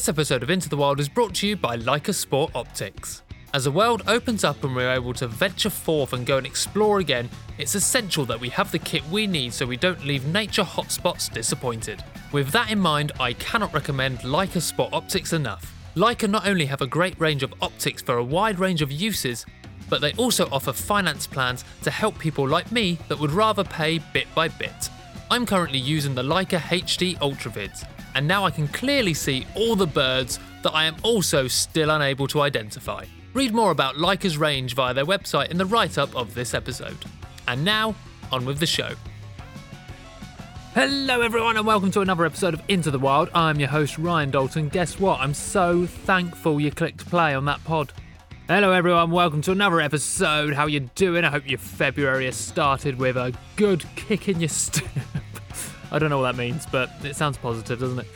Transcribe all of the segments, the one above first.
This episode of Into the Wild is brought to you by Leica Sport Optics. As the world opens up and we're able to venture forth and go and explore again, it's essential that we have the kit we need so we don't leave nature hotspots disappointed. With that in mind, I cannot recommend Leica Sport Optics enough. Leica not only have a great range of optics for a wide range of uses, but they also offer finance plans to help people like me that would rather pay bit by bit. I'm currently using the Leica HD Ultravids, and now I can clearly see all the birds that I am also still unable to identify. Read more about Leica's range via their website in the write up of this episode. And now, on with the show. Hello, everyone, and welcome to another episode of Into the Wild. I'm your host, Ryan Dalton. Guess what? I'm so thankful you clicked play on that pod. Hello, everyone. Welcome to another episode. How you doing? I hope your February has started with a good kick in your step. I don't know what that means, but it sounds positive, doesn't it?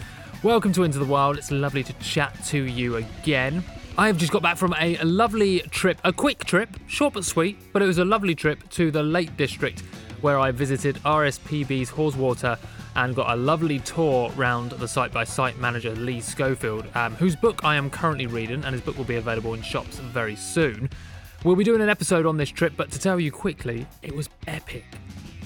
Welcome to Into the Wild. It's lovely to chat to you again. I have just got back from a lovely trip, a quick trip, short but sweet, but it was a lovely trip to the Lake District where I visited RSPB's Haweswater and got a lovely tour round the site by site manager Lee Schofield, um, whose book I am currently reading, and his book will be available in shops very soon. We'll be doing an episode on this trip, but to tell you quickly, it was epic.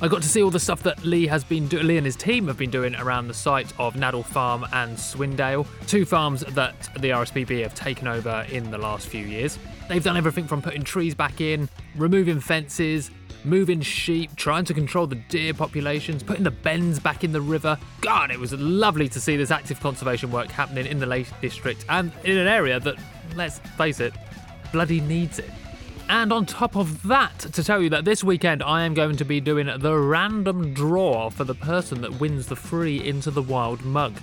I got to see all the stuff that Lee has been doing, Lee and his team have been doing around the site of Naddle Farm and Swindale, two farms that the RSPB have taken over in the last few years. They've done everything from putting trees back in, removing fences, moving sheep, trying to control the deer populations, putting the bends back in the river. God, it was lovely to see this active conservation work happening in the Lake District and in an area that, let's face it, bloody needs it. And on top of that, to tell you that this weekend I am going to be doing the random draw for the person that wins the free Into the Wild mug.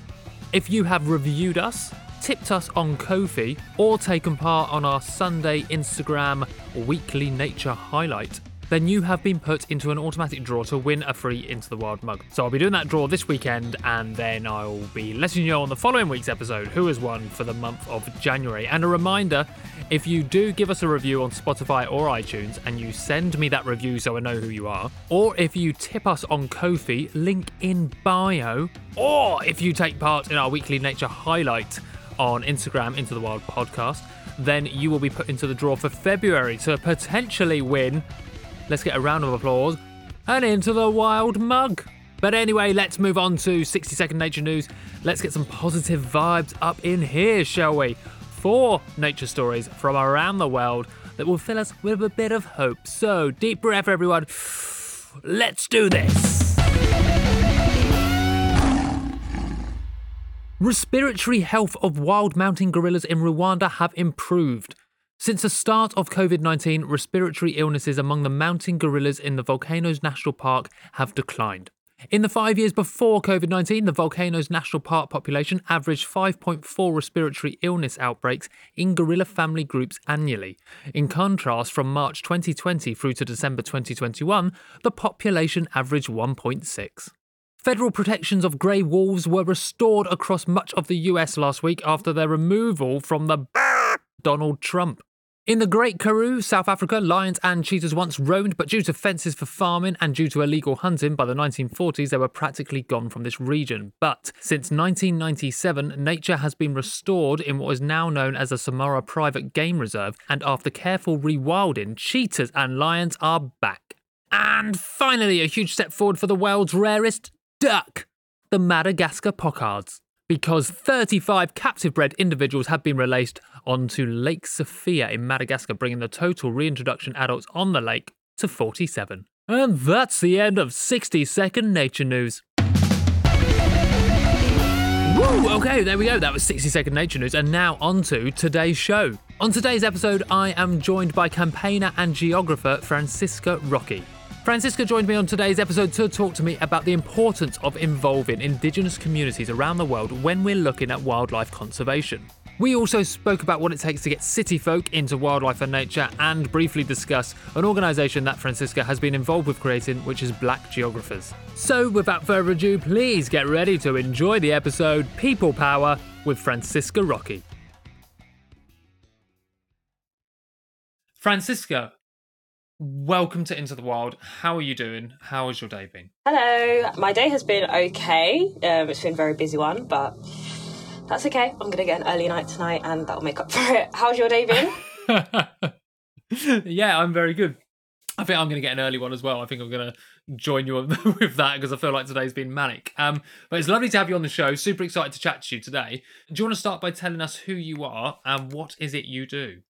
If you have reviewed us, tipped us on Ko-fi, or taken part on our Sunday Instagram weekly nature highlight, then you have been put into an automatic draw to win a free Into the Wild mug. So I'll be doing that draw this weekend, and then I'll be letting you know on the following week's episode who has won for the month of January. And a reminder if you do give us a review on Spotify or iTunes and you send me that review so I know who you are, or if you tip us on Ko-fi, link in bio, or if you take part in our weekly nature highlight on Instagram, Into the Wild podcast, then you will be put into the draw for February to potentially win. Let's get a round of applause. And into the wild mug. But anyway, let's move on to 60 second nature news. Let's get some positive vibes up in here, shall we? Four nature stories from around the world that will fill us with a bit of hope. So, deep breath, everyone. Let's do this. Respiratory health of wild mountain gorillas in Rwanda have improved. Since the start of COVID 19, respiratory illnesses among the mountain gorillas in the Volcanoes National Park have declined. In the five years before COVID 19, the Volcanoes National Park population averaged 5.4 respiratory illness outbreaks in gorilla family groups annually. In contrast, from March 2020 through to December 2021, the population averaged 1.6. Federal protections of grey wolves were restored across much of the US last week after their removal from the Donald Trump. In the Great Karoo, South Africa, lions and cheetahs once roamed, but due to fences for farming and due to illegal hunting by the 1940s, they were practically gone from this region. But since 1997, nature has been restored in what is now known as the Samara Private Game Reserve, and after careful rewilding, cheetahs and lions are back. And finally, a huge step forward for the world's rarest duck, the Madagascar pochards because 35 captive bred individuals have been released onto Lake Sofia in Madagascar, bringing the total reintroduction adults on the lake to 47. And that's the end of 60 second nature news. Woo! Okay, there we go. That was 60 second nature news. And now on to today's show. On today's episode, I am joined by campaigner and geographer Francisca Rockey. Francisca joined me on today's episode to talk to me about the importance of involving Indigenous communities around the world when we're looking at wildlife conservation. We also spoke about what it takes to get city folk into wildlife and nature and briefly discuss an organisation that Francisca has been involved with creating, which is Black Geographers. So, without further ado, please get ready to enjoy the episode People Power with Francisca Rockey. Francisca, welcome to Into the Wild. How are you doing? How has your day been? Hello, my day has been okay. Um, it's been a very busy one, but That's okay. I'm gonna get an early night tonight, and that'll make up for it. How's your day been? yeah, I'm very good. I think I'm going to get an early one as well. I think I'm going to join you with that because I feel like today's been manic. Um, but it's lovely to have you on the show. Super excited to chat to you today. Do you want to start by telling us who you are and what is it you do?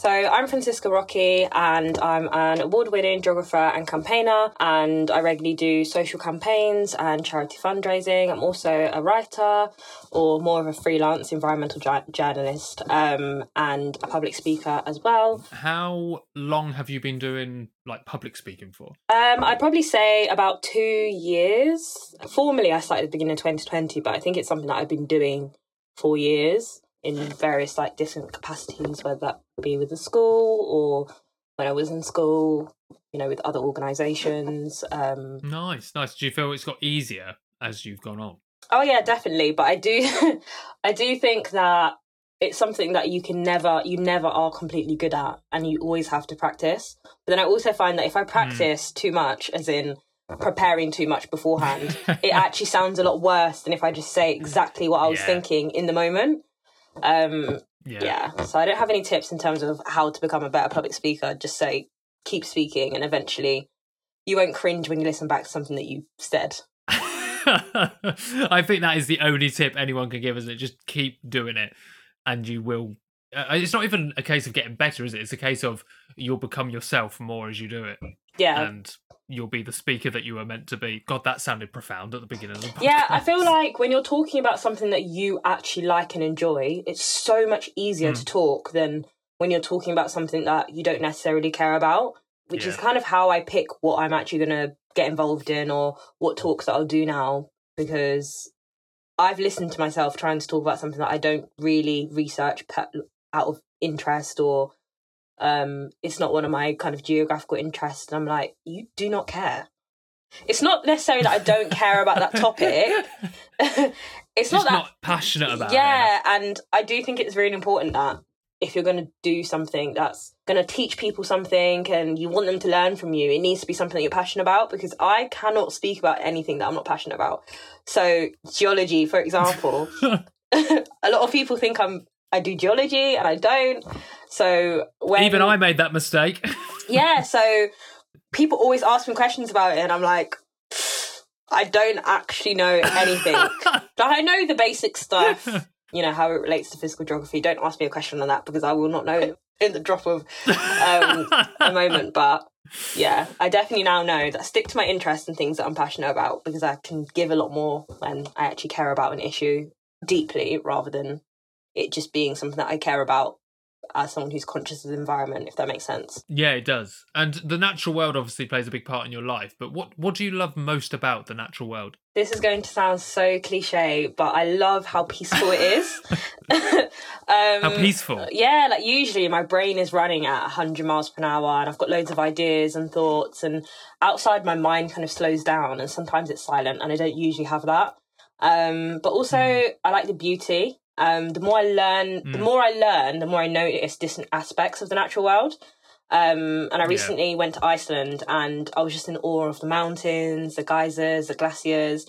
So I'm Francisca Rockey and I'm an award-winning geographer and campaigner and I regularly do social campaigns and charity fundraising. I'm also a writer or more of a freelance environmental journalist um, and a public speaker as well. How long have you been doing like public speaking for? Um, I'd probably say about two years. Formally, I started at the beginning of 2020, but I think it's something that I've been doing for years in various like different capacities, whether that be with the school or when I was in school, you know, with other organisations. Um, nice, nice. Do you feel it's got easier as you've gone on? Oh yeah, definitely. But I do, I do think that it's something that you can never, you never are completely good at, and you always have to practice. But then I also find that if I hmm. practice mm. too much, as in preparing too much beforehand, it actually sounds a lot worse than if I just say exactly what I was yeah. thinking in the moment. Um, yeah. yeah. So I don't have any tips in terms of how to become a better public speaker. Just say keep speaking, and eventually you won't cringe when you listen back to something that you said. I think that is the only tip anyone can give, isn't it? Just keep doing it, and you will. Uh, it's not even a case of getting better, is it? It's a case of you'll become yourself more as you do it. Yeah. And you'll be the speaker that you were meant to be. God, that sounded profound at the beginning of the podcast. Yeah, I feel like when you're talking about something that you actually like and enjoy, it's so much easier mm. to talk than when you're talking about something that you don't necessarily care about, which yeah. is kind of how I pick what I'm actually going to get involved in or what talks that I'll do now because I've listened to myself trying to talk about something that I don't really research out of interest or um, it's not one of my kind of geographical interests. And I'm like, you do not care. It's not necessarily that I don't care about that topic. it's not that not passionate about yeah, it. Yeah, and I do think it's really important that if you're going to do something that's going to teach people something and you want them to learn from you, it needs to be something that you're passionate about because I cannot speak about anything that I'm not passionate about. So, geology, for example, a lot of people think I'm I do geology and I don't. So when even I made that mistake. yeah, so people always ask me questions about it, and I'm like, I don't actually know anything. I know the basic stuff. You know how it relates to physical geography. Don't ask me a question on that because I will not know in the drop of um, a moment. But yeah, I definitely now know that I stick to my interests and things that I'm passionate about because I can give a lot more when I actually care about an issue deeply rather than it just being something that I care about as someone who's conscious of the environment, if that makes sense. Yeah, it does. And the natural world obviously plays a big part in your life. But what what do you love most about the natural world? This is going to sound so cliche, but I love how peaceful it is. um, how peaceful? Yeah, like usually my brain is running at 100 miles per hour and I've got loads of ideas and thoughts, and outside my mind kind of slows down, and sometimes it's silent, and I don't usually have that. Um, but also, mm. I like the beauty. Um, the more I learn, mm. the hmm. more I learn, the more I notice different aspects of the natural world. Um, and I recently yeah. went to Iceland and I was just in awe of the mountains, the geysers, the glaciers,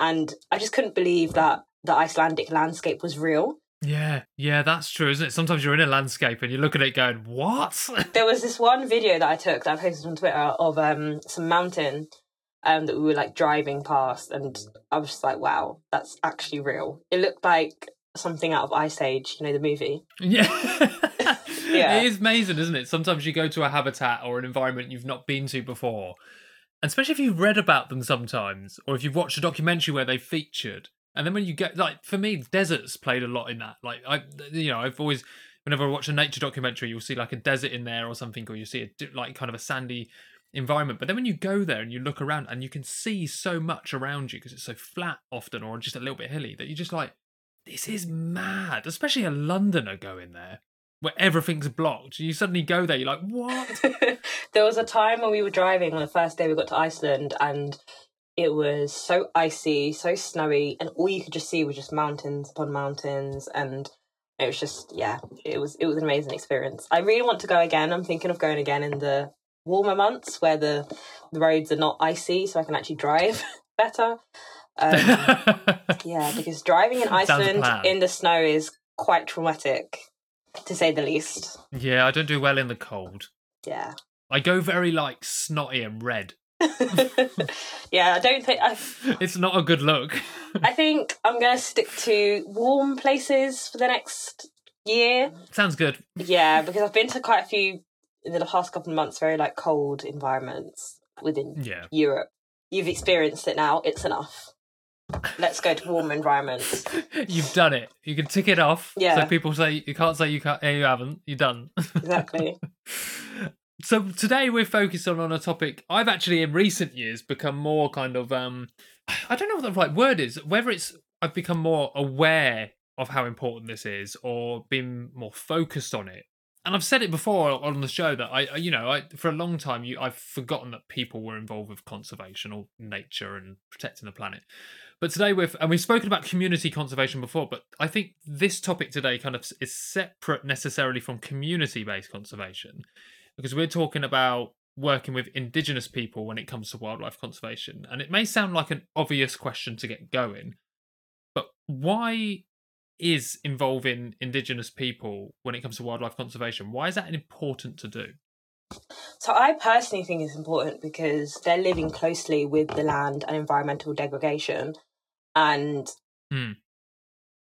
and I just couldn't believe that the Icelandic landscape was real. Yeah, yeah, that's true, isn't it? Sometimes you're in a landscape and you look at it going, "What?" there was this one video that I took that I posted on Twitter of um, some mountain um, that we were like driving past, and I was just like, "Wow, that's actually real." It looked like something out of Ice Age, you know, the movie. Yeah. yeah. It is amazing, isn't it? Sometimes you go to a habitat or an environment you've not been to before. And especially if you've read about them sometimes, or if you've watched a documentary where they featured. And then when you get like for me, deserts played a lot in that. Like I you know, I've always whenever I watch a nature documentary, you'll see like a desert in there or something, or you see a like kind of a sandy environment. But then when you go there and you look around and you can see so much around you because it's so flat often or just a little bit hilly that you just like this is mad, especially a Londoner going there where everything's blocked. You suddenly go there, you're like, what? there was a time when we were driving on the first day we got to Iceland and it was so icy, so snowy, and all you could just see was just mountains upon mountains and it was just yeah, it was it was an amazing experience. I really want to go again. I'm thinking of going again in the warmer months where the the roads are not icy so I can actually drive better. Um, Yeah, because driving in Iceland in the snow is quite traumatic, to say the least. Yeah, I don't do well in the cold. Yeah. I go very like snotty and red. yeah, I don't think I. It's not a good look. I think I'm going to stick to warm places for the next year. Sounds good. Yeah, because I've been to quite a few in the past couple of months, very like cold environments within yeah. Europe. You've experienced it now. It's enough. Let's go to warm environments. You've done it. You can tick it off. Yeah. So people say you can't say you can't. You haven't. You're done. Exactly. so today we're focused on on a topic I've actually in recent years become more kind of um I don't know what the right word is. Whether it's I've become more aware of how important this is or been more focused on it. And I've said it before on the show that I, you know, I for a long time you I've forgotten that people were involved with conservation or nature and protecting the planet. But today we've and we've spoken about community conservation before, but I think this topic today kind of is separate necessarily from community-based conservation because we're talking about working with indigenous people when it comes to wildlife conservation. And it may sound like an obvious question to get going, but why is involving indigenous people when it comes to wildlife conservation? Why is that important to do? So I personally think it's important because they're living closely with the land and environmental degradation and hmm.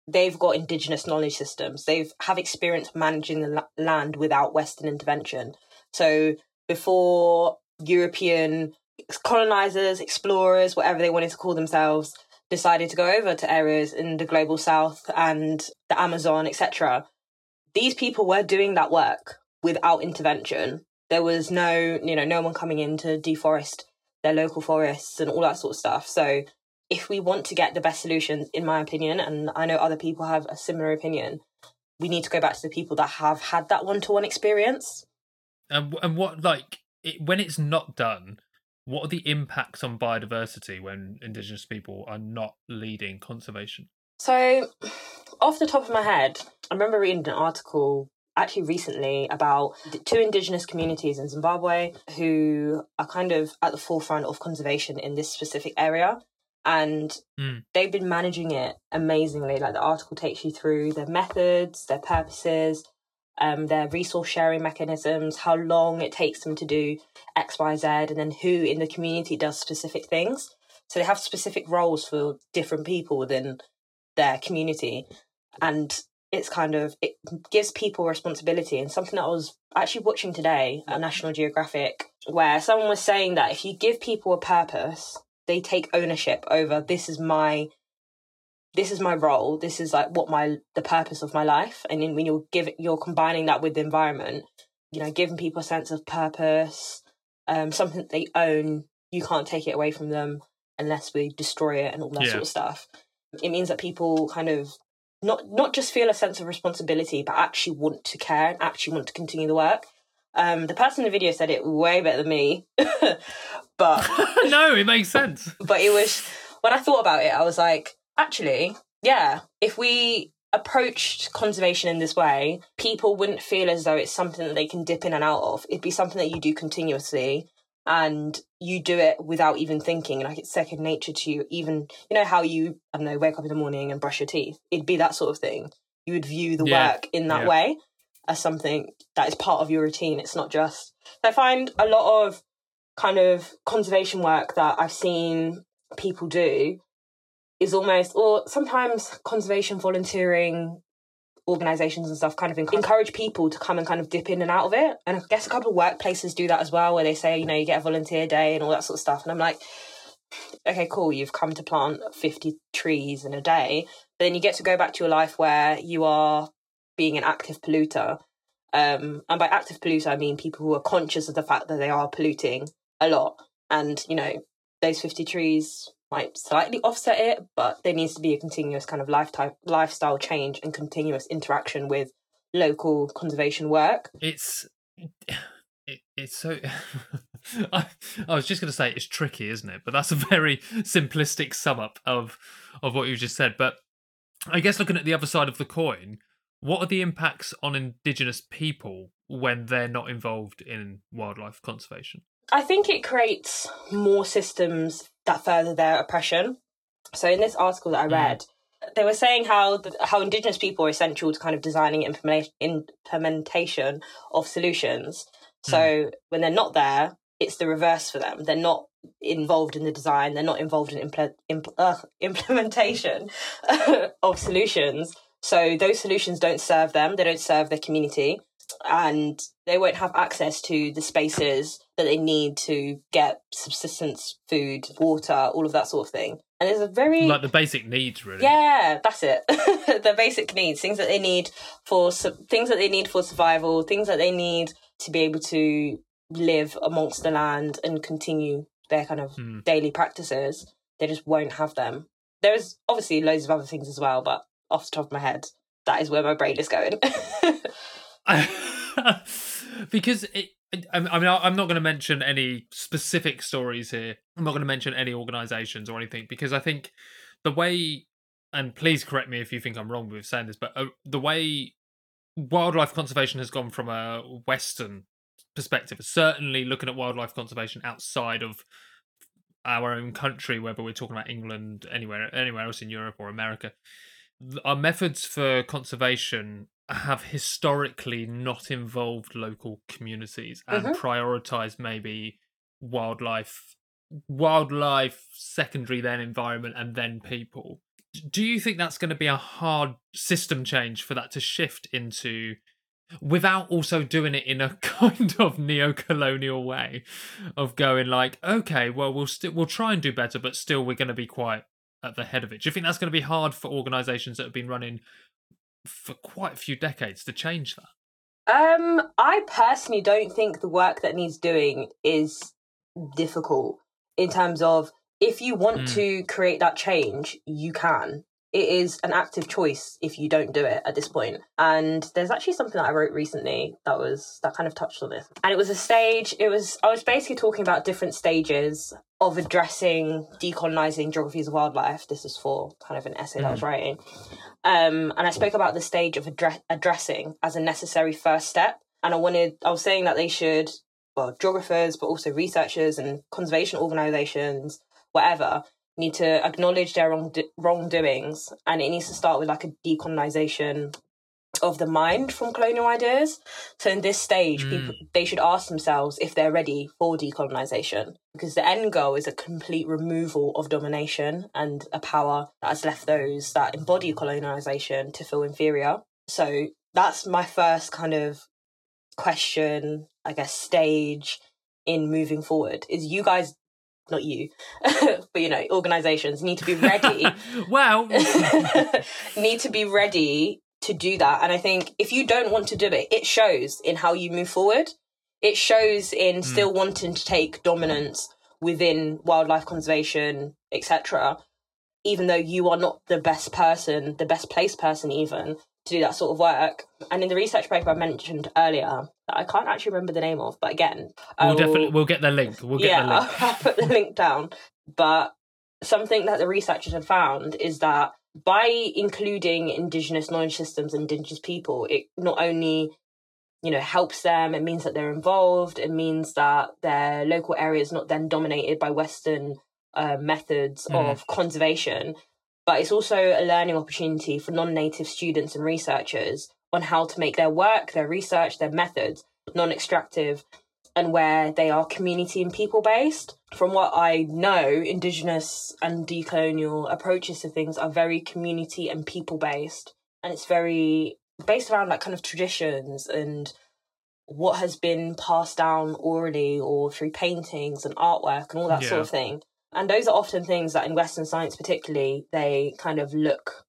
they've got indigenous knowledge systems. They've have experience managing the la- land without Western intervention. So before European colonizers, explorers, whatever they wanted to call themselves, decided to go over to areas in the global south and the Amazon, etc. These people were doing that work without intervention. There was no, you know, no one coming in to deforest their local forests and all that sort of stuff. So if we want to get the best solutions, in my opinion, and I know other people have a similar opinion, we need to go back to the people that have had that one to one experience. And, and what, like, it, when it's not done, what are the impacts on biodiversity when Indigenous people are not leading conservation? So, off the top of my head, I remember reading an article actually recently about two indigenous communities in Zimbabwe who are kind of at the forefront of conservation in this specific area and mm. they've been managing it amazingly. Like the article takes you through their methods, their purposes, um, their resource sharing mechanisms, how long it takes them to do X, Y, Z, and then who in the community does specific things. So they have specific roles for different people within their community, and it's kind of it gives people responsibility. And something that I was actually watching today at National Geographic, where someone was saying that if you give people a purpose they take ownership over this is my this is my role. This is like what my the purpose of my life. And then when you're giving you're combining that with the environment you know giving people a sense of purpose um something they own you can't take it away from them unless we destroy it and all that yeah. sort of stuff. It means that people kind of not not just feel a sense of responsibility but actually want to care and actually want to continue the work. Um, the person in the video said it way better than me, but no, it makes sense. But it was when I thought about it, I was like, actually, yeah, if we approached conservation in this way, people wouldn't feel as though it's something that they can dip in and out of. It'd be something that you do continuously and you do it without even thinking like it's second nature to you even you know how you i don't know wake up in the morning and brush your teeth it'd be that sort of thing you would view the yeah. work in that yeah. way as something that is part of your routine. It's not just. I find a lot of kind of conservation work that I've seen people do is almost, or sometimes conservation volunteering organizations and stuff kind of encourage people to come and kind of dip in and out of it. And I guess a couple of workplaces do that as well, where they say, you know, you get a volunteer day and all that sort of stuff. And I'm like, okay, cool, you've come to plant 50 trees in a day. But then you get to go back to your life where you are being an active polluter. Um, and by active polluter, I mean people who are conscious of the fact that they are polluting a lot. And, you know, those 50 trees might slightly offset it, but there needs to be a continuous kind of lifetime, lifestyle change and continuous interaction with local conservation work. It's. It, it's so. I, I was just going to say it's tricky, isn't it? But that's a very simplistic sum up of of what you just said. But I guess looking at the other side of the coin, what are the impacts on indigenous people when they're not involved in wildlife conservation? I think it creates more systems that further their oppression. So in this article that I mm. read, mm. they were saying how the, how indigenous people are essential to kind of designing implementation of solutions. So mm. when they're not there, it's the reverse for them. They're not involved in the design. They're not involved in impl- impl- uh, implementation of solutions. So those solutions don't serve them. They don't serve their community, and they won't have access to the spaces that they need to get subsistence, food, water, all of that sort of thing. And it's a very like the basic needs, really. Yeah, that's it. the basic needs, things that they need for things that they need for survival, things that they need to be able to live amongst the land and continue their kind of mm. daily practices, they just won't have them. There's obviously loads of other things as well, but off the top of my head, that is where my brain is going. because it, I mean, I'm not going to mention any specific stories here. I'm not going to mention any organisations or anything because I think the way, and please correct me if you think I'm wrong with saying this, but uh, the way wildlife conservation has gone from a Western perspective, certainly looking at wildlife conservation outside of our own country, whether we're talking about England, anywhere, anywhere else in Europe or America, our methods for conservation have historically not involved local communities and mm-hmm. prioritized maybe wildlife wildlife secondary then environment and then people do you think that's going to be a hard system change for that to shift into without also doing it in a kind of neo-colonial way of going like okay well we'll still we'll try and do better but still we're going to be quite at the head of it do you think that's going to be hard for organizations that have been running for quite a few decades to change that um i personally don't think the work that needs doing is difficult in terms of if you want mm. to create that change you can it is an active choice if you don't do it at this point. And there's actually something that I wrote recently that was that kind of touched on this. And it was a stage, it was I was basically talking about different stages of addressing decolonizing geographies of wildlife. This is for kind of an essay mm. that I was mm. writing. Um, and I spoke about the stage of address- addressing as a necessary first step. And I wanted, I was saying that they should, well, geographers, but also researchers and conservation organizations, whatever, need to acknowledge their wrong wrongdoings, and it needs to start with like a decolonization of the mind from colonial ideas. So in this stage, mm. people they should ask themselves if they're ready for decolonization, because the end goal is a complete removal of domination and a power that has left those that embody colonization to feel inferior. So that's my first kind of question, I guess, stage in moving forward is you guys not you, but you know, organizations need to be ready. well, need to be ready to do that. And I think if you don't want to do it, it shows in how you move forward. It shows in mm. still wanting to take dominance within wildlife conservation, etc. Even though you are not the best person, the best placed person, even to do that sort of work. And in the research paper I mentioned earlier, that I can't actually remember the name of, but again, we'll will, definitely we'll get the link. We'll get yeah, the link. I'll put the link down. But something that the researchers had found is that by including indigenous knowledge systems and indigenous people, it not only you know helps them it means that they're involved it means that their local area is not then dominated by western uh, methods mm. of conservation but it's also a learning opportunity for non native students and researchers on how to make their work, their research, their methods non extractive and where they are community and people based. From what I know, Indigenous and decolonial approaches to things are very community and people based. And it's very based around like kind of traditions and what has been passed down orally or through paintings and artwork and all that yeah. sort of thing. And those are often things that in Western science, particularly, they kind of look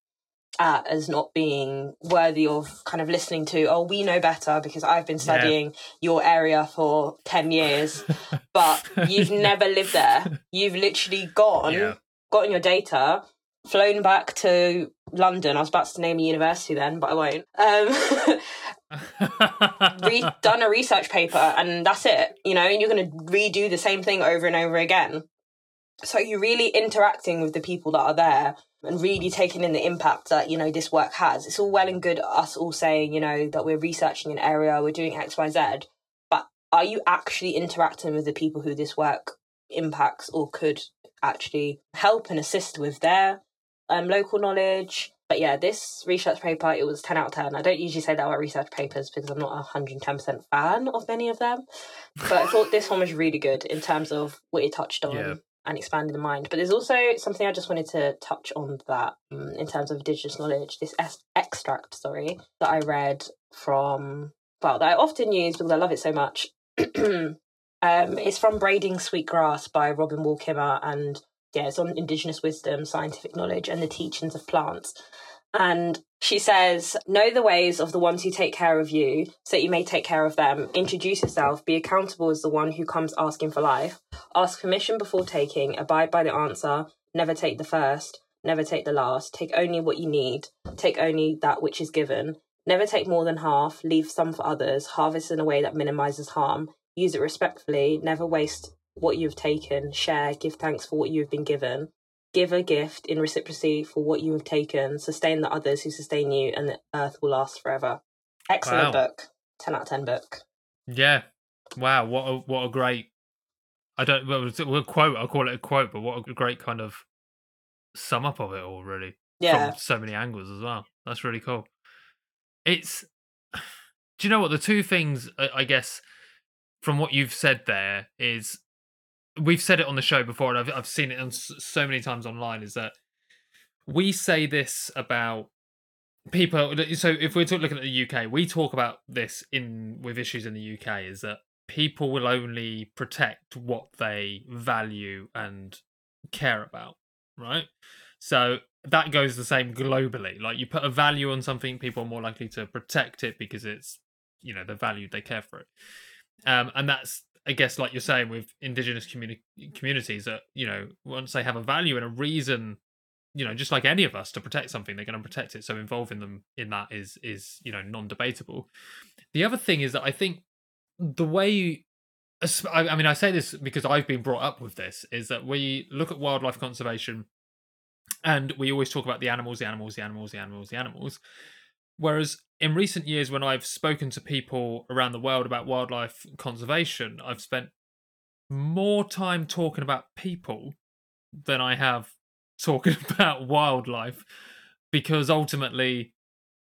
at as not being worthy of kind of listening to, oh, we know better because I've been studying yeah. your area for 10 years, but you've never lived there. You've literally gone, yeah. gotten your data, flown back to London. I was about to name a university then, but I won't. Um, re- done a research paper, and that's it. You know, and you're going to redo the same thing over and over again. So you're really interacting with the people that are there and really taking in the impact that, you know, this work has. It's all well and good us all saying, you know, that we're researching an area, we're doing X, Y, Z. But are you actually interacting with the people who this work impacts or could actually help and assist with their um, local knowledge. But yeah, this research paper, it was 10 out of 10. I don't usually say that about research papers because I'm not a 110% fan of many of them. But I thought this one was really good in terms of what it touched on yeah. And expanding the mind. But there's also something I just wanted to touch on that um, in terms of Indigenous knowledge. This es- extract, sorry, that I read from, well, that I often use because I love it so much. um, it's from Braiding Sweet Grass by Robin Wall Kimmerer and yeah, it's on indigenous wisdom, scientific knowledge, and the teachings of plants. And she says, Know the ways of the ones who take care of you, so that you may take care of them. Introduce yourself, be accountable as the one who comes asking for life. Ask permission before taking, abide by the answer, never take the first, never take the last. Take only what you need, take only that which is given. Never take more than half, leave some for others, harvest in a way that minimizes harm. Use it respectfully, never waste what you've taken, share, give thanks for what you have been given, give a gift in reciprocity for what you have taken, sustain the others who sustain you, and the earth will last forever. Excellent wow. book. 10 out of 10 book. Yeah. Wow. What a, what a great, I don't, well, a quote, I'll call it a quote, but what a great kind of sum up of it all, really. Yeah. From so many angles as well. That's really cool. It's, do you know what? The two things, I guess, from what you've said there is we've said it on the show before, and I've I've seen it on so many times online. Is that we say this about people? So if we're looking at the UK, we talk about this in with issues in the UK. Is that people will only protect what they value and care about, right? So that goes the same globally. Like you put a value on something, people are more likely to protect it because it's you know the value they care for it. Um, and that's I guess, like you're saying, with indigenous communi- communities, that you know, once they have a value and a reason, you know, just like any of us to protect something, they're going to protect it. So involving them in that is is you know non-debatable. The other thing is that I think the way I mean, I say this because I've been brought up with this, is that we look at wildlife conservation and we always talk about the animals, the animals, the animals, the animals, the animals. Whereas in recent years, when I've spoken to people around the world about wildlife conservation, I've spent more time talking about people than I have talking about wildlife because ultimately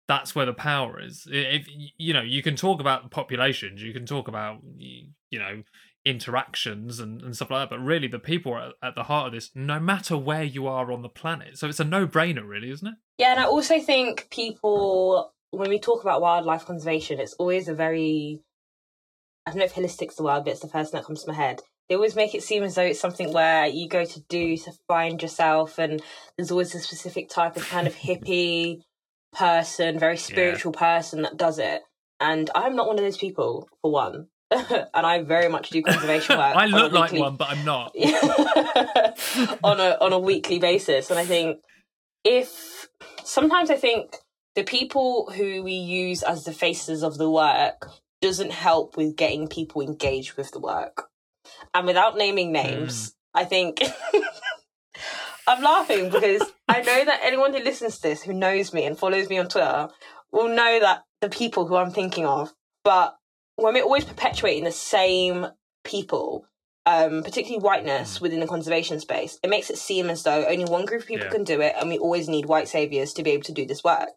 that's where the power is. If you know, you can talk about populations, you can talk about you know interactions and, and stuff like that, but really the people are at the heart of this, no matter where you are on the planet. So it's a no-brainer, really, isn't it? Yeah, and I also think people when we talk about wildlife conservation, it's always a very I don't know if holistic's the word, but it's the first thing that comes to my head. They always make it seem as though it's something where you go to do to find yourself, and there's always a specific type of kind of hippie person, very spiritual yeah. person that does it. And I'm not one of those people, for one. and I very much do conservation work. I look like one, but I'm not. on a on a weekly basis, and I think if sometimes I think the people who we use as the faces of the work doesn't help with getting people engaged with the work. And without naming names, mm. I think I'm laughing because I know that anyone who listens to this who knows me and follows me on Twitter will know that the people who I'm thinking of. But when we're always perpetuating the same people, um, particularly whiteness mm. within the conservation space, it makes it seem as though only one group of people yeah. can do it, and we always need white saviors to be able to do this work.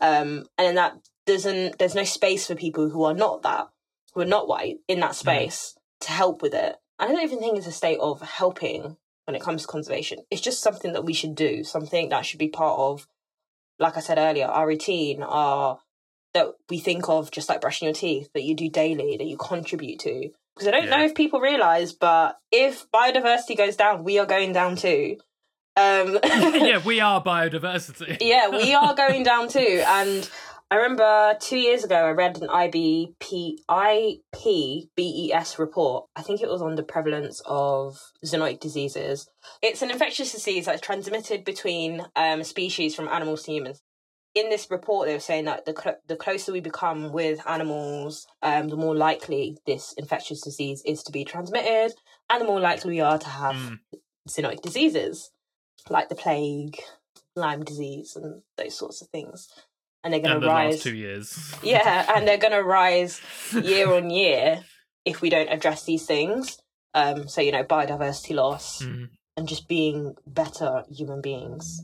Um, and then that doesn't, there's no space for people who are not that, who are not white in that mm. space mm. to help with it. I don't even think it's a state of helping when it comes to conservation. It's just something that we should do, something that should be part of, like I said earlier, our routine, our that we think of just like brushing your teeth, that you do daily, that you contribute to. Because I don't yeah. know if people realize, but if biodiversity goes down, we are going down too. Um, yeah, we are biodiversity. yeah, we are going down too. And I remember two years ago, I read an IBP, IPBES report. I think it was on the prevalence of zoonotic diseases. It's an infectious disease that's transmitted between um, species from animals to humans. In this report, they were saying that the cl- the closer we become with animals, um, the more likely this infectious disease is to be transmitted, and the more likely we are to have mm. zoonotic diseases like the plague, Lyme disease, and those sorts of things. And they're going to rise. two years. yeah, and they're going to rise year on year if we don't address these things. Um, so you know, biodiversity loss Mm. and just being better human beings.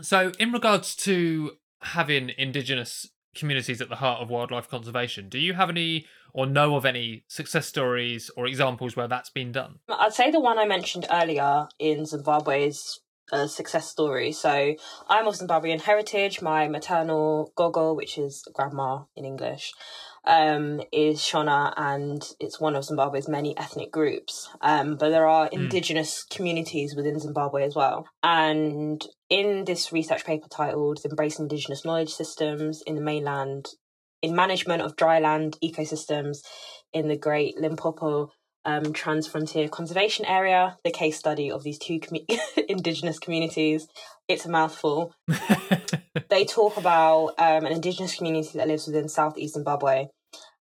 So, in regards to having indigenous communities at the heart of wildlife conservation, do you have any or know of any success stories or examples where that's been done? I'd say the one I mentioned earlier in Zimbabwe is a uh, success story. So I'm of Zimbabwean heritage. My maternal gogo, which is grandma in English, um, is Shona, and it's one of Zimbabwe's many ethnic groups. Um, but there are indigenous communities within Zimbabwe as well. And in this research paper titled Embracing Indigenous Knowledge Systems in the Mainland, in Management of Dryland Ecosystems in the Great Limpopo um, Transfrontier Conservation Area, the case study of these two commu- indigenous communities. It's a mouthful. They talk about um, an indigenous community that lives within southeast Zimbabwe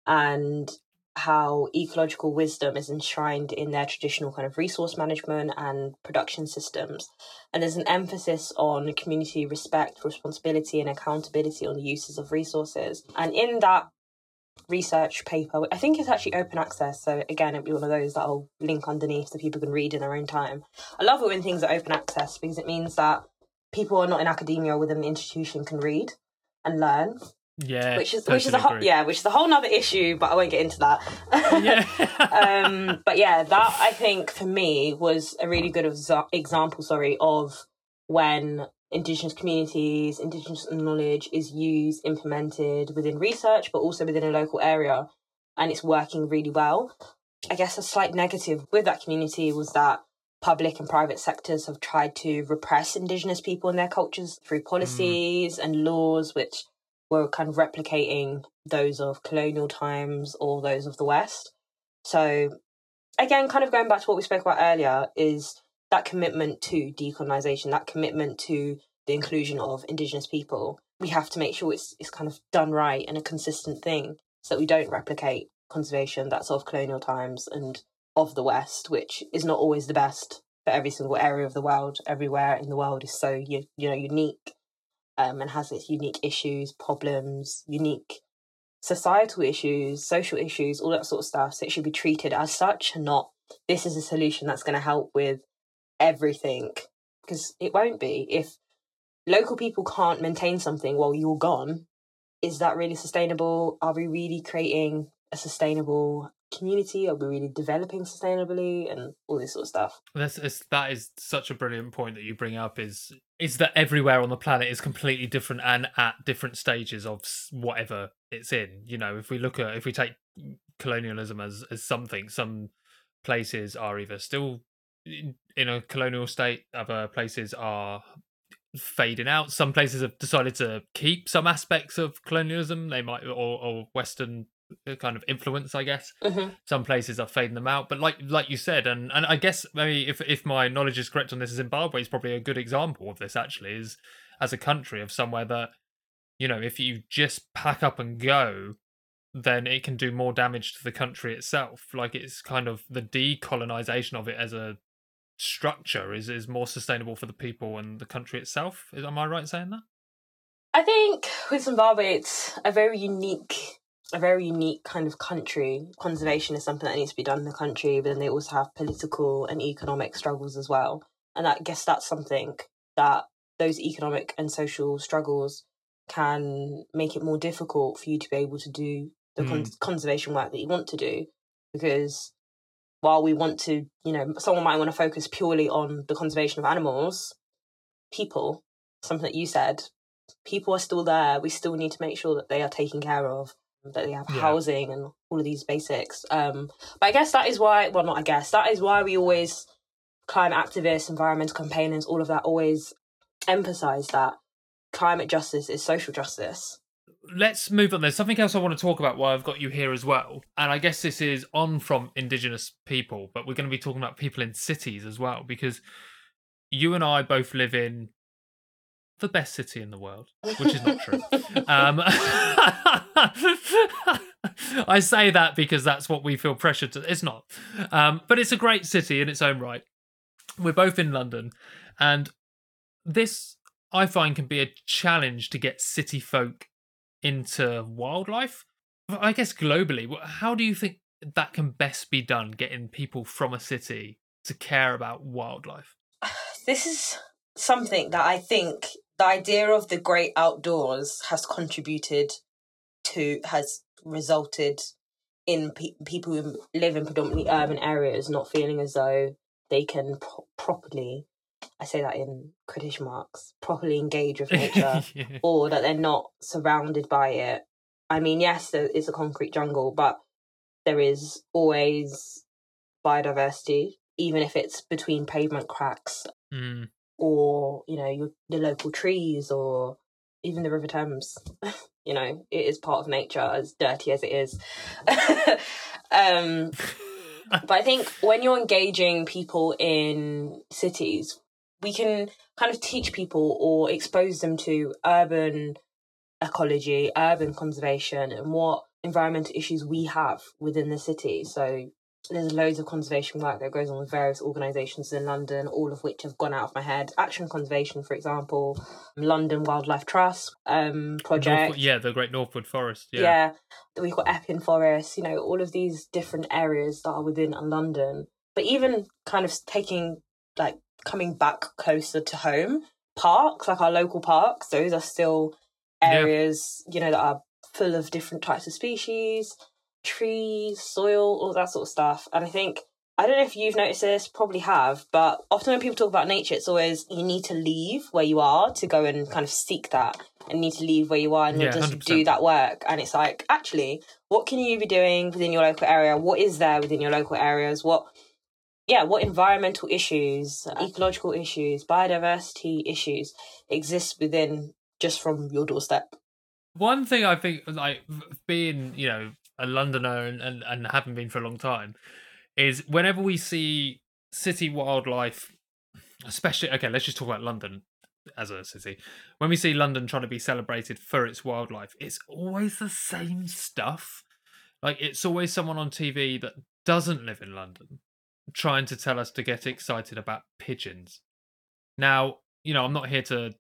and how ecological wisdom is enshrined in their traditional kind of resource management and production systems. And there's an emphasis on community respect, responsibility, and accountability on the uses of resources. And in that research paper. I think it's actually open access, so again, it'll be one of those that I'll link underneath so people can read in their own time. I love it when things are open access because it means that people who are not in academia or within the institution can read and learn, yeah, which is which is a whole, yeah, which is a whole nother issue, but I won't get into that. yeah. um, but yeah, that I think for me was a really good exa- example. Sorry, of when indigenous communities, indigenous knowledge is used, implemented within research, but also within a local area, and it's working really well. I guess a slight negative with that community was that public and private sectors have tried to repress indigenous people and their cultures through hmm. policies and laws which were kind of replicating those of colonial times or those of the West. So, again, kind of going back to what we spoke about earlier, is that commitment to decolonization, that commitment to the inclusion of Indigenous people. We have to make sure it's, it's kind of done right and a consistent thing so that we don't replicate conservation that's of colonial times and of the West, which is not always the best for every single area of the world. Everywhere in the world is so you, you know unique um, and has its unique issues, problems, unique societal issues, social issues, all that sort of stuff. So it should be treated as such not this is a solution that's going to help with everything because it won't be. If local people can't maintain something while you're gone, is that really sustainable? Are we really creating a sustainable community? Are we really developing sustainably and all this sort of stuff? That's that is such a brilliant point that you bring up. Is is that everywhere on the planet is completely different and at different stages of whatever it's in. You know, if we look at if we take colonialism as as something, some places are either still in, a colonial state, other places are fading out. Some places have decided to keep some aspects of colonialism. They might or, or Western kind of influence, I guess. Mm-hmm. some places are fading them out but like like you said and and i guess maybe if if my knowledge is correct on this zimbabwe is probably a good example of this actually is as a country of somewhere that you know if you just pack up and go then it can do more damage to the country itself. Like it's kind of the decolonization of it as a structure is is more sustainable for the people and the country itself. Is am i right saying that? I think with Zimbabwe, it's a very unique, a very unique kind of country. Conservation is something that needs to be done in the country, but then they also have political and economic struggles as well. And I guess that's something that those economic and social struggles can make it more difficult for you to be able to do the mm. con- conservation work that you want to do. Because while we want to, you know, someone might want to focus purely on the conservation of animals, people, something that you said, people are still there. We still need to make sure that they are taken care of, that they have Yeah. housing and all of these basics. Um, but I guess that is why, well, not I guess, that is why we always, climate activists, environmental campaigners, all of that always emphasize that climate justice is social justice. let's move on. There's something else I want to talk about while I've got you here as well. And I guess this is on from Indigenous people, but we're going to be talking about people in cities as well, because you and I both live in the best city in the world, which is not true. um, I say that because that's what we feel pressured to. It's not. Um, but it's a great city in its own right. We're both in London. And this, I find, can be a challenge to get city folk into wildlife. I guess globally, how do you think that can best be done getting people from a city to care about wildlife? This is something that I think the idea of the great outdoors has contributed to, has resulted in pe- people who live in predominantly urban areas not feeling as though they can pro- properly, I say that in quotation marks, properly engage with nature yeah. or that they're not surrounded by it. I mean, yes, there is a concrete jungle, but there is always biodiversity, even if it's between pavement cracks Mm. Or you know your the local trees or even the River Thames. you know, it is part of nature, as dirty as it is. um, but I think when you're engaging people in cities, we can kind of teach people or expose them to urban ecology, urban conservation, and what environmental issues we have within the city. So there's loads of conservation work that goes on with various organisations in London, all of which have gone out of my head. Action Conservation, for example, London Wildlife Trust um, project. Northwood, yeah, the Great Northwood Forest. Yeah. Yeah. We've got Epping Forest, you know, all of these different areas that are within London. But even kind of taking, like, coming back closer to home, parks, like our local parks, those are still Yeah. areas, you know, that are full of different types of species, trees, soil, all that sort of stuff. And I think, I don't know if you've noticed this, probably have, but often when people talk about nature, it's always you need to leave where you are to go and kind of seek that and need to leave where you are and Yeah, just 100%. do that work. And it's like, actually, what can you be doing within your local area? What is there within your local areas? What yeah, what environmental issues, ecological issues, biodiversity issues exist within just from your doorstep? One thing I think, like being, you know, a Londoner and, and, and having been for a long time, is whenever we see city wildlife, especially, okay, let's just talk about London as a city. When we see London trying to be celebrated for its wildlife, it's always the same stuff. Like, it's always someone on TV that doesn't live in London trying to tell us to get excited about pigeons. Now, you know, I'm not here to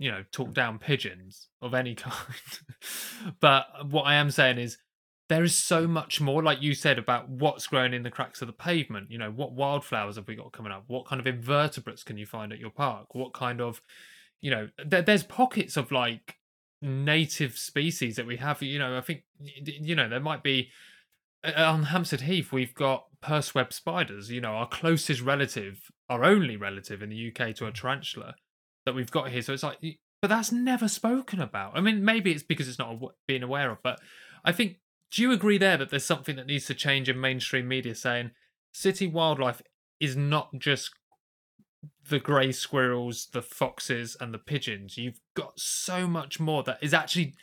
you know talk down pigeons of any kind but what i am saying is there is so much more like you said about what's growing in the cracks of the pavement. You know what wildflowers have we got coming up? What kind of invertebrates can you find at your park? What kind of you know there, there's pockets of like native species that we have. You know i think you know there might be uh, on hampstead heath we've got purseweb spiders. You know our closest relative our only relative in the uk to a tarantula that we've got here. So it's like, but that's never spoken about. I mean, maybe it's because it's not being aware of, but I think, do you agree there that there's something that needs to change in mainstream media saying city wildlife is not just the grey squirrels, the foxes, and the pigeons? You've got so much more that is actually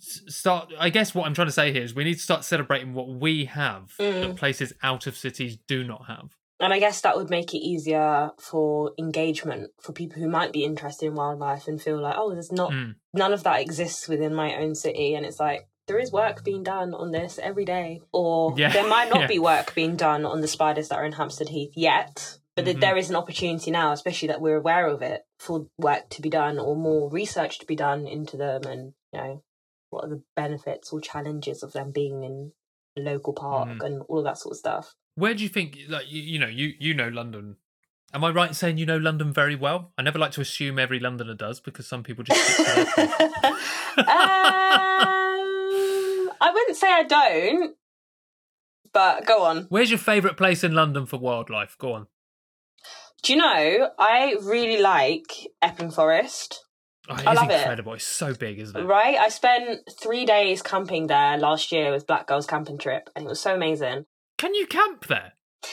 start i guess what i'm trying to say here is we need to start celebrating what we have that Mm. places out of cities do not have And I guess that would make it easier for engagement for people who might be interested in wildlife and feel like, oh, there's not Mm. none of that exists within my own city. And it's like, there is work being done on this every day. Or Yeah, there might not yeah. be work being done on the spiders that are in Hampstead Heath yet. But Mhm. there is an opportunity now, especially that we're aware of it, for work to be done or more research to be done into them and, you know, what are the benefits or challenges of them being in a local park Mm. and all of that sort of stuff. Where do you think, like you, you know, you you know London? Am I right in saying you know London very well? I never like to assume every Londoner does because some people just. stick to their place. um, I wouldn't say I don't, but go on. Where's your favourite place in London for wildlife? Go on. Do you know, I really like Epping Forest, Oh, it I love it. incredible. It's so big, isn't it? right? I spent three days camping there last year with Black Girls Camping Trip, and it was so amazing. Can you camp there?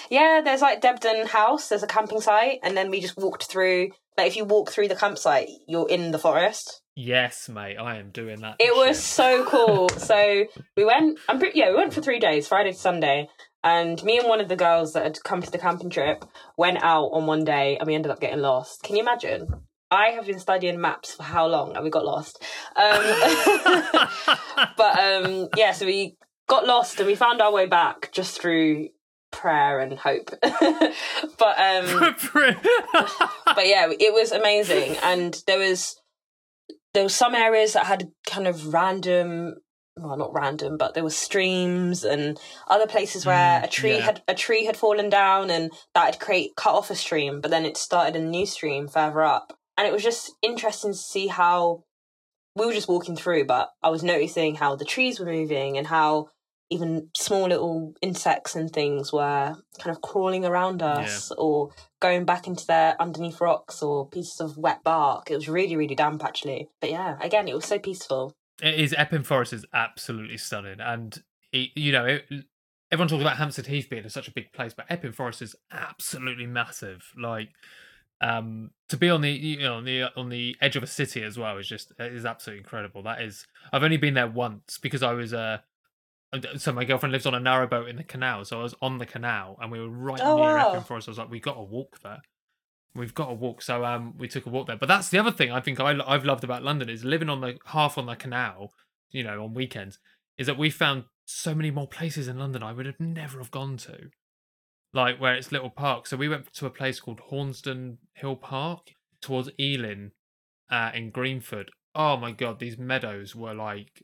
Yeah, there's like Debden House, there's a camping site, and then we just walked through. Like, if you walk through the campsite, you're in the forest. Yes, mate. I am doing that. It was so cool. so we went. I'm pretty. Yeah, we went for three days, Friday to Sunday. And me and one of the girls that had come to the camping trip went out on one day, and we ended up getting lost. Can you imagine? I have been studying maps for how long, and we got lost. Um, but um, yeah, so we got lost, and we found our way back just through prayer and hope. but um, but yeah, it was amazing, and there was there was some areas that had kind of random well not random but there were streams and other places where mm, a tree yeah. had a tree had fallen down and that had create cut off a stream but then it started a new stream further up and it was just interesting to see how we were just walking through but i was noticing how the trees were moving and how even small little insects and things were kind of crawling around us yeah. or going back into their underneath rocks or pieces of wet bark. It was really, really damp actually. But yeah, again, it was so peaceful. It is. Epping Forest is absolutely stunning. And, it, you know, it, everyone talks about Hampstead Heath being such a big place, but Epping Forest is absolutely massive. Like, um to be on the you know on the on the edge of a city as well is just is absolutely incredible that is i've only been there once because i was uh so my girlfriend lives on a narrowboat in the canal, so I was on the canal and we were right oh, near wow. Epping Forest. I was like, we got to walk there. We've got to walk, so um, we took a walk there. But that's the other thing I think I, I've loved about London is living on the half on the canal, you know, on weekends, is that we found so many more places in London I would have never have gone to, like where it's little parks. So we went to a place called Horsenden Hill Park towards Ealing, uh, in Greenford. Oh my god, these meadows were like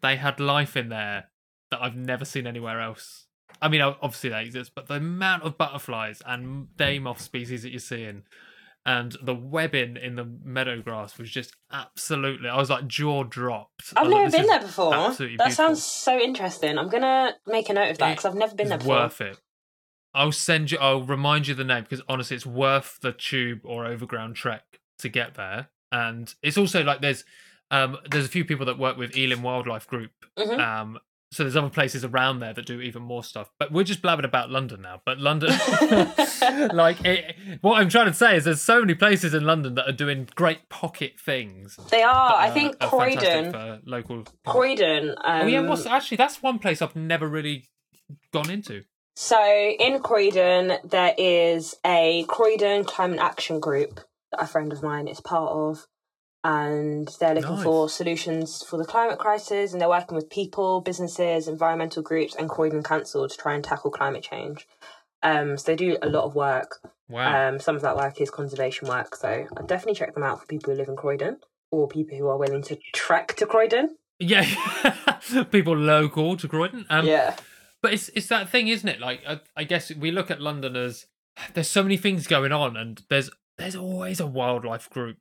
they had life in there that I've never seen anywhere else. I mean, obviously they exist, but the amount of butterflies and day moth species that you're seeing, and the webbing in the meadow grass was just absolutely. I was like jaw dropped. I've never like, been there before. That beautiful. sounds so interesting. I'm gonna make a note of that because I've never been there before. Worth it. I'll send you. I'll remind you the name because honestly, it's worth the tube or overground trek to get there. And it's also like there's um, there's a few people that work with Ealing Wildlife Group, mm-hmm. um, so there's other places around there that do even more stuff. But we're just blabbing about London now. But London, like, it, what I'm trying to say is there's so many places in London that are doing great pocket things. They are. I think Croydon, for local. Croydon. Um, oh yeah, what's actually that's one place I've never really gone into. So in Croydon, there is a Croydon Climate Action Group that a friend of mine is part of and they're looking nice. for solutions for the climate crisis and they're working with people, businesses, environmental groups and Croydon Council to try and tackle climate change. Um, so they do a lot of work. Wow. Um, some of that work is conservation work. So I definitely check them out for people who live in Croydon or people who are willing to trek to Croydon. Yeah, people local to Croydon. Um, yeah. But it's it's that thing, isn't it? Like I, I guess we look at London as there's so many things going on, and there's there's always a wildlife group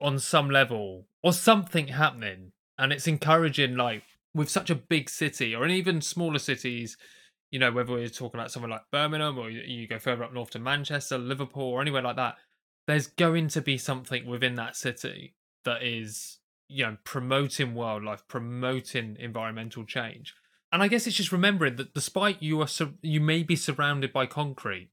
on some level or something happening and it's encouraging like with such a big city or in even smaller cities you know whether we're talking about somewhere like birmingham or you go further up north to manchester liverpool or anywhere like that there's going to be something within that city that is you know promoting wildlife promoting environmental change. And i guess it's just remembering that despite you are you may be surrounded by concrete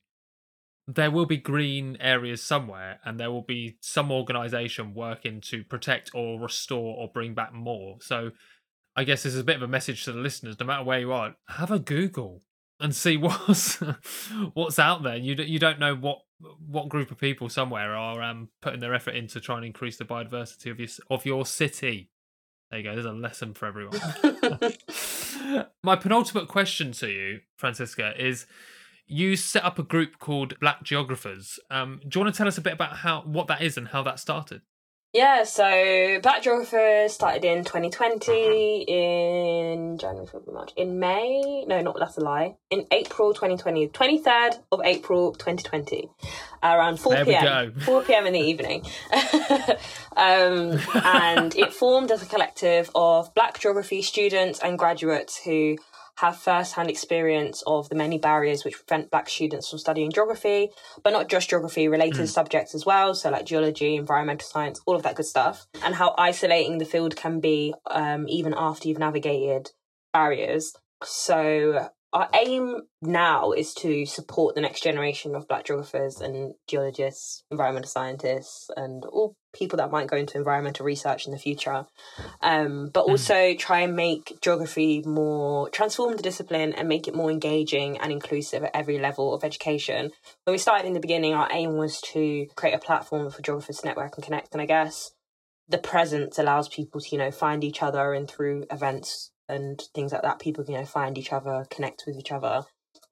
there will be green areas somewhere and there will be some organization working to protect or restore or bring back more. So i guess this is a bit of a message to the listeners no matter where you are have a google and see what's what's out there. You you don't know what what group of people somewhere are um, putting their effort into trying to increase the biodiversity of your of your city. There you go there's a lesson for everyone. My penultimate question to you francisca is you set up a group called Black Geographers. Um, do you want to tell us a bit about how what that is and how that started? Yeah, so Black Geographers started in 2020 in January, February, March. In May, no, not that's a lie. In April 2020, 23rd of April 2020, around 4 p.m. 4 p.m. in the evening. um, and it formed as a collective of Black geography students and graduates who have first-hand experience of the many barriers which prevent black students from studying geography, but not just geography, related mm. subjects as well, so like geology, environmental science, all of that good stuff, and how isolating the field can be um, even after you've navigated barriers. So our aim now is to support the next generation of black geographers and geologists, environmental scientists, and all people that might go into environmental research in the future. Um, but hmm. also try and make geography more transform the discipline and make it more engaging and inclusive at every level of education. When we started in the beginning, our aim was to create a platform for geographers to network and connect. And I guess the presence allows people to, you know, find each other and through events and things like that, people you know find each other, connect with each other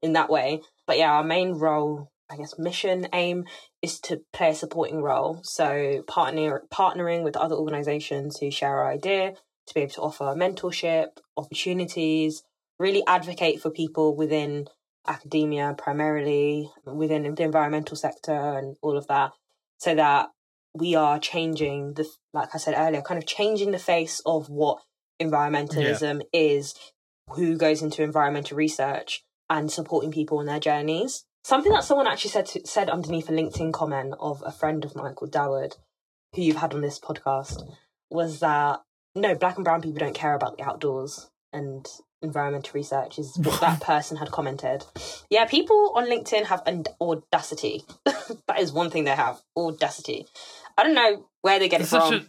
in that way. But yeah, our main role, I guess, mission aim is to play a supporting role. So partner partnering with other organisations who share our idea to be able to offer mentorship, opportunities, really advocate for people within academia primarily, within the environmental sector and all of that, so that we are changing the, like I said earlier, kind of changing the face of what environmentalism yeah. is, who goes into environmental research, and supporting people on their journeys. Something that someone actually said to, said underneath a LinkedIn comment of a friend of mine called Dawud, who you've had on this podcast, was that no, black and brown people don't care about the outdoors and environmental research is what that person had commented. Yeah, people on LinkedIn have an audacity. that is one thing they have audacity. I don't know where they get it from, a...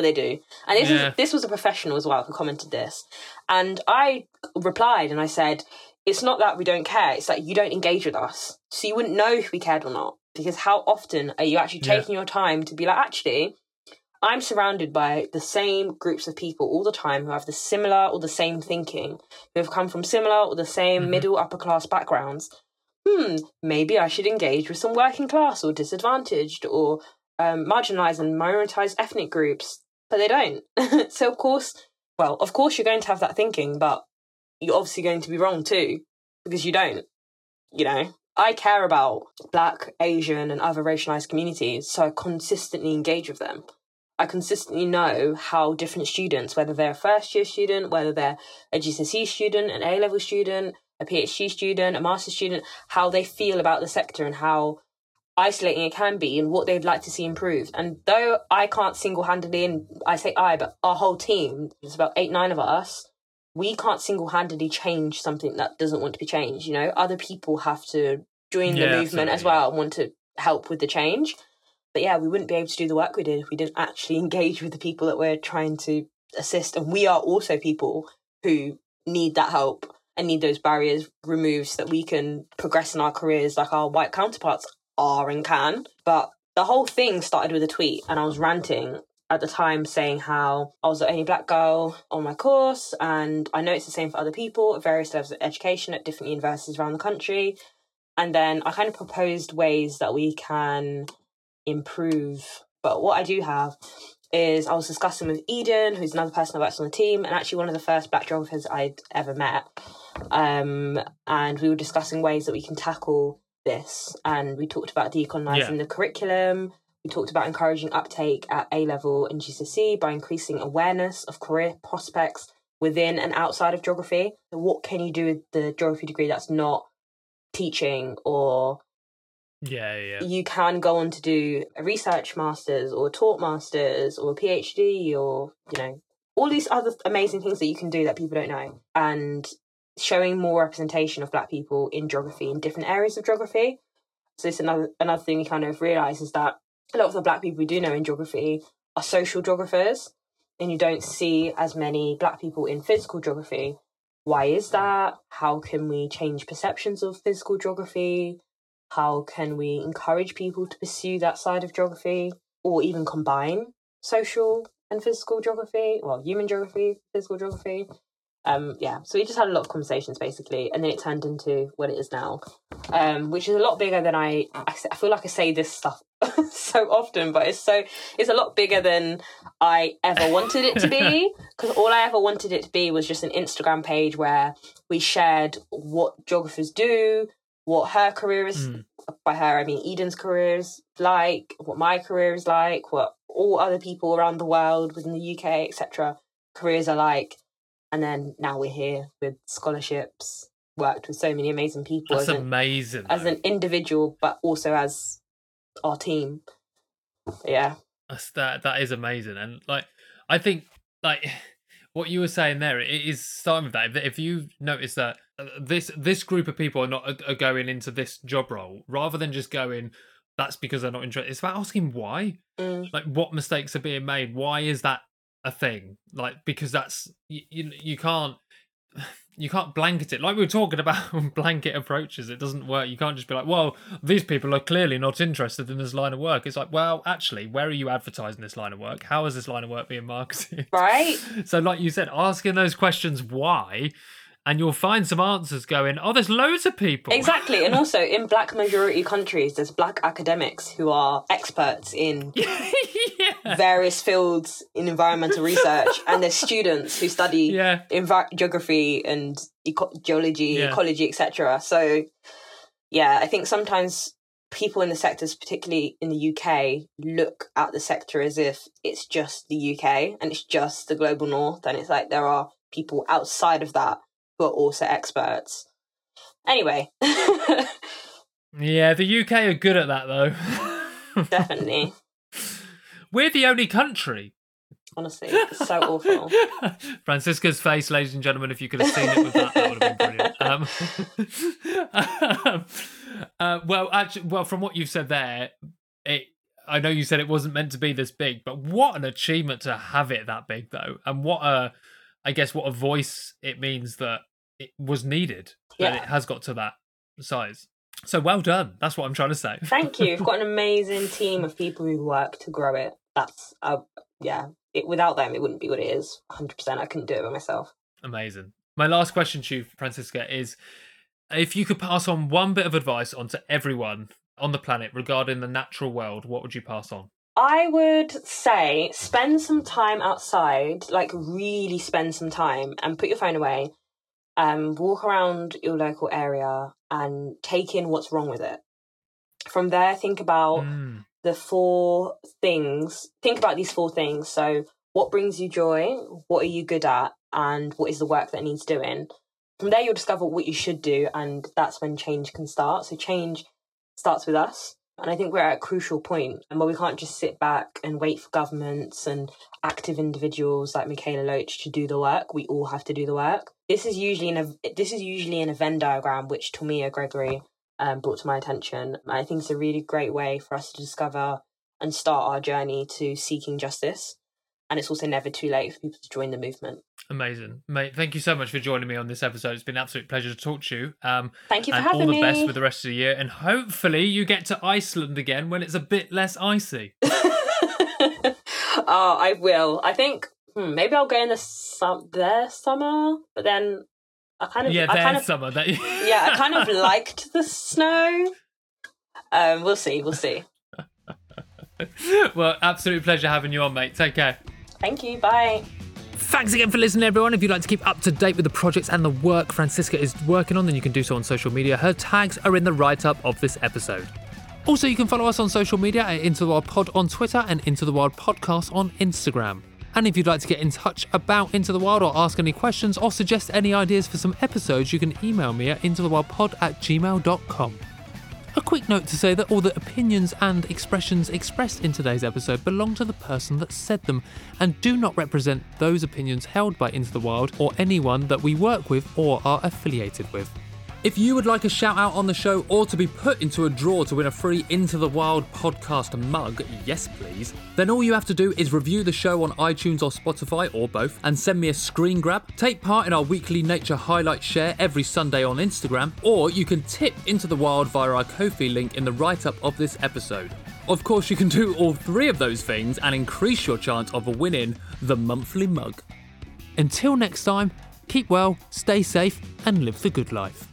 but they do. And this yeah. is this was a professional as well who commented this, and I replied and I said, "It's not that we don't care; it's that you don't engage with us, so you wouldn't know if we cared or not. Because how often are you actually taking yeah. your time to be like, actually?" I'm surrounded by the same groups of people all the time who have the similar or the same thinking, who have come from similar or the same mm-hmm. middle upper class backgrounds. Hmm, maybe I should engage with some working class or disadvantaged or um, marginalized and minoritized ethnic groups, but they don't. so, of course, well, of course, you're going to have that thinking, but you're obviously going to be wrong too, because you don't. You know, I care about Black, Asian, and other racialized communities, so I consistently engage with them. I consistently know how different students, whether they're a first year student, whether they're a GCSE student, an A level student, a PhD student, a master's student, how they feel about the sector and how isolating it can be and what they'd like to see improved. And though I can't single handedly, and I say I, but our whole team, there's about eight, nine of us, we can't single handedly change something that doesn't want to be changed. You know, other people have to join yeah, the movement as well and want to help with the change. But yeah, we wouldn't be able to do the work we did if we didn't actually engage with the people that we're trying to assist. And we are also people who need that help and need those barriers removed so that we can progress in our careers like our white counterparts are and can. But the whole thing started with a tweet, and I was ranting at the time saying how I was the only black girl on my course, and I know it's the same for other people at various levels of education at different universities around the country. And then I kind of proposed ways that we can improve. But what I do have is I was discussing with Eden, who's another person that works on the team, and actually one of the first black geographers I'd ever met. Um, and we were discussing ways that we can tackle this. And we talked about decolonising yeah. the curriculum. We talked about encouraging uptake at A level and GCSE by increasing awareness of career prospects within and outside of geography. What can you do with the geography degree that's not teaching or yeah, yeah. You can go on to do a research masters or taught masters or a PhD or, you know, all these other amazing things that you can do that people don't know. And showing more representation of black people in geography in different areas of geography. So it's another another thing we kind of realise is that a lot of the black people we do know in geography are social geographers and you don't see as many black people in physical geography. Why is that? How can we change perceptions of physical geography? How can we encourage people to pursue that side of geography or even combine social and physical geography? Well, human geography, physical geography. Um, yeah, so we just had a lot of conversations basically, and then it turned into what it is now, um, which is a lot bigger than I. I, feel like I say this stuff so often, but it's so it's a lot bigger than I ever wanted it to be. Because all I ever wanted it to be was just an Instagram page where we shared what geographers do, what her career is mm. by her i mean eden's career is like what my career is like what all other people around the world within the uk etc careers are like and then now we're here with scholarships worked with so many amazing people that's as amazing an, as an individual but also as our team. Yeah. That's that that is amazing. And like i think like what you were saying there it is starting with that. If you notice that uh, this this group of people are not are going into this job role rather than just going that's because they're not interested it's about asking why. Mm. like what mistakes are being made? Why is that a thing like because that's you, you, you can't you can't blanket it. Like we were talking about blanket approaches it doesn't work. You can't just be like well these people are clearly not interested in this line of work. It's like well actually where are you advertising this line of work? How is this line of work being marketed? Right. So like you said asking those questions why and you'll find some answers going, oh, there's loads of people. Exactly. And also in black majority countries, there's black academics who are experts in yeah. various fields in environmental research. and there's students who study yeah. envi- geography and eco- geology, yeah. ecology, etc. So, yeah, I think sometimes people in the sectors, particularly in the UK, look at the sector as if it's just the UK and it's just the global north. And it's like there are people outside of that who are also experts. Anyway. yeah, the UK are good at that though. Definitely. We're the only country. Honestly, it's so awful. Francisca's face, ladies and gentlemen, if you could have seen it with that, that would have been brilliant. Um, uh, well, actually, well, from what you've said there, it. I know you said it wasn't meant to be this big, but what an achievement to have it that big, though, and what a, I guess, what a voice it means that it was needed. Yeah. That it has got to that size. So well done. That's what I'm trying to say. Thank you. You've got an amazing team of people who work to grow it. That's uh, yeah. It, without them, it wouldn't be what it is. 100. percent I couldn't do it by myself. Amazing. My last question to you, Francisca, is if you could pass on one bit of advice onto everyone on the planet regarding the natural world, what would you pass on? I would say spend some time outside, like really spend some time and put your phone away. Um, walk around your local area and take in what's wrong with it. From there, think about mm. the four things. Think about these four things. So, what brings you joy? What are you good at? And what is the work that needs doing? from there you'll discover what you should do and that's when change can start so change starts with us and i think we're at a crucial point and where we can't just sit back and wait for governments and active individuals like Mikaela Loach to do the work we all have to do the work. This is usually in a this is usually in a venn diagram which tomia gregory um, brought to my attention. I think it's a really great way for us to discover and start our journey to seeking justice and it's also never too late for people to join the movement. Amazing, mate. Thank you so much for joining me on this episode. It's been an absolute pleasure to talk to you. Um, Thank you for and having all the me. best with the rest of the year, and hopefully you get to Iceland again when it's a bit less icy. oh, I will. I think hmm, maybe I'll go in the sum- their summer, but then I kind of yeah, I kind of, summer. That... yeah, I kind of liked the snow. Um, we'll see. We'll see. well, absolute pleasure having you on, mate. Take care. Thank you. Bye. Thanks again for listening, everyone. If you'd like to keep up to date with the projects and the work Francisca is working on, then you can do so on social media. Her tags are in the write up of this episode. Also, you can follow us on social media at Into the Wild Pod on Twitter and Into the Wild Podcast on Instagram. And if you'd like to get in touch about Into the Wild or ask any questions or suggest any ideas for some episodes, you can email me at intothewildpod at gmail.com. A quick note to say that all the opinions and expressions expressed in today's episode belong to the person that said them and do not represent those opinions held by Into the Wild or anyone that we work with or are affiliated with. If you would like a shout out on the show or to be put into a draw to win a free Into the Wild podcast mug, yes please, then all you have to do is review the show on iTunes or Spotify or both and send me a screen grab, take part in our weekly nature highlight share every Sunday on Instagram, or you can tip Into the Wild via our Ko-fi link in the write up of this episode. Of course, you can do all three of those things and increase your chance of winning the monthly mug. Until next time, keep well, stay safe, and live the good life.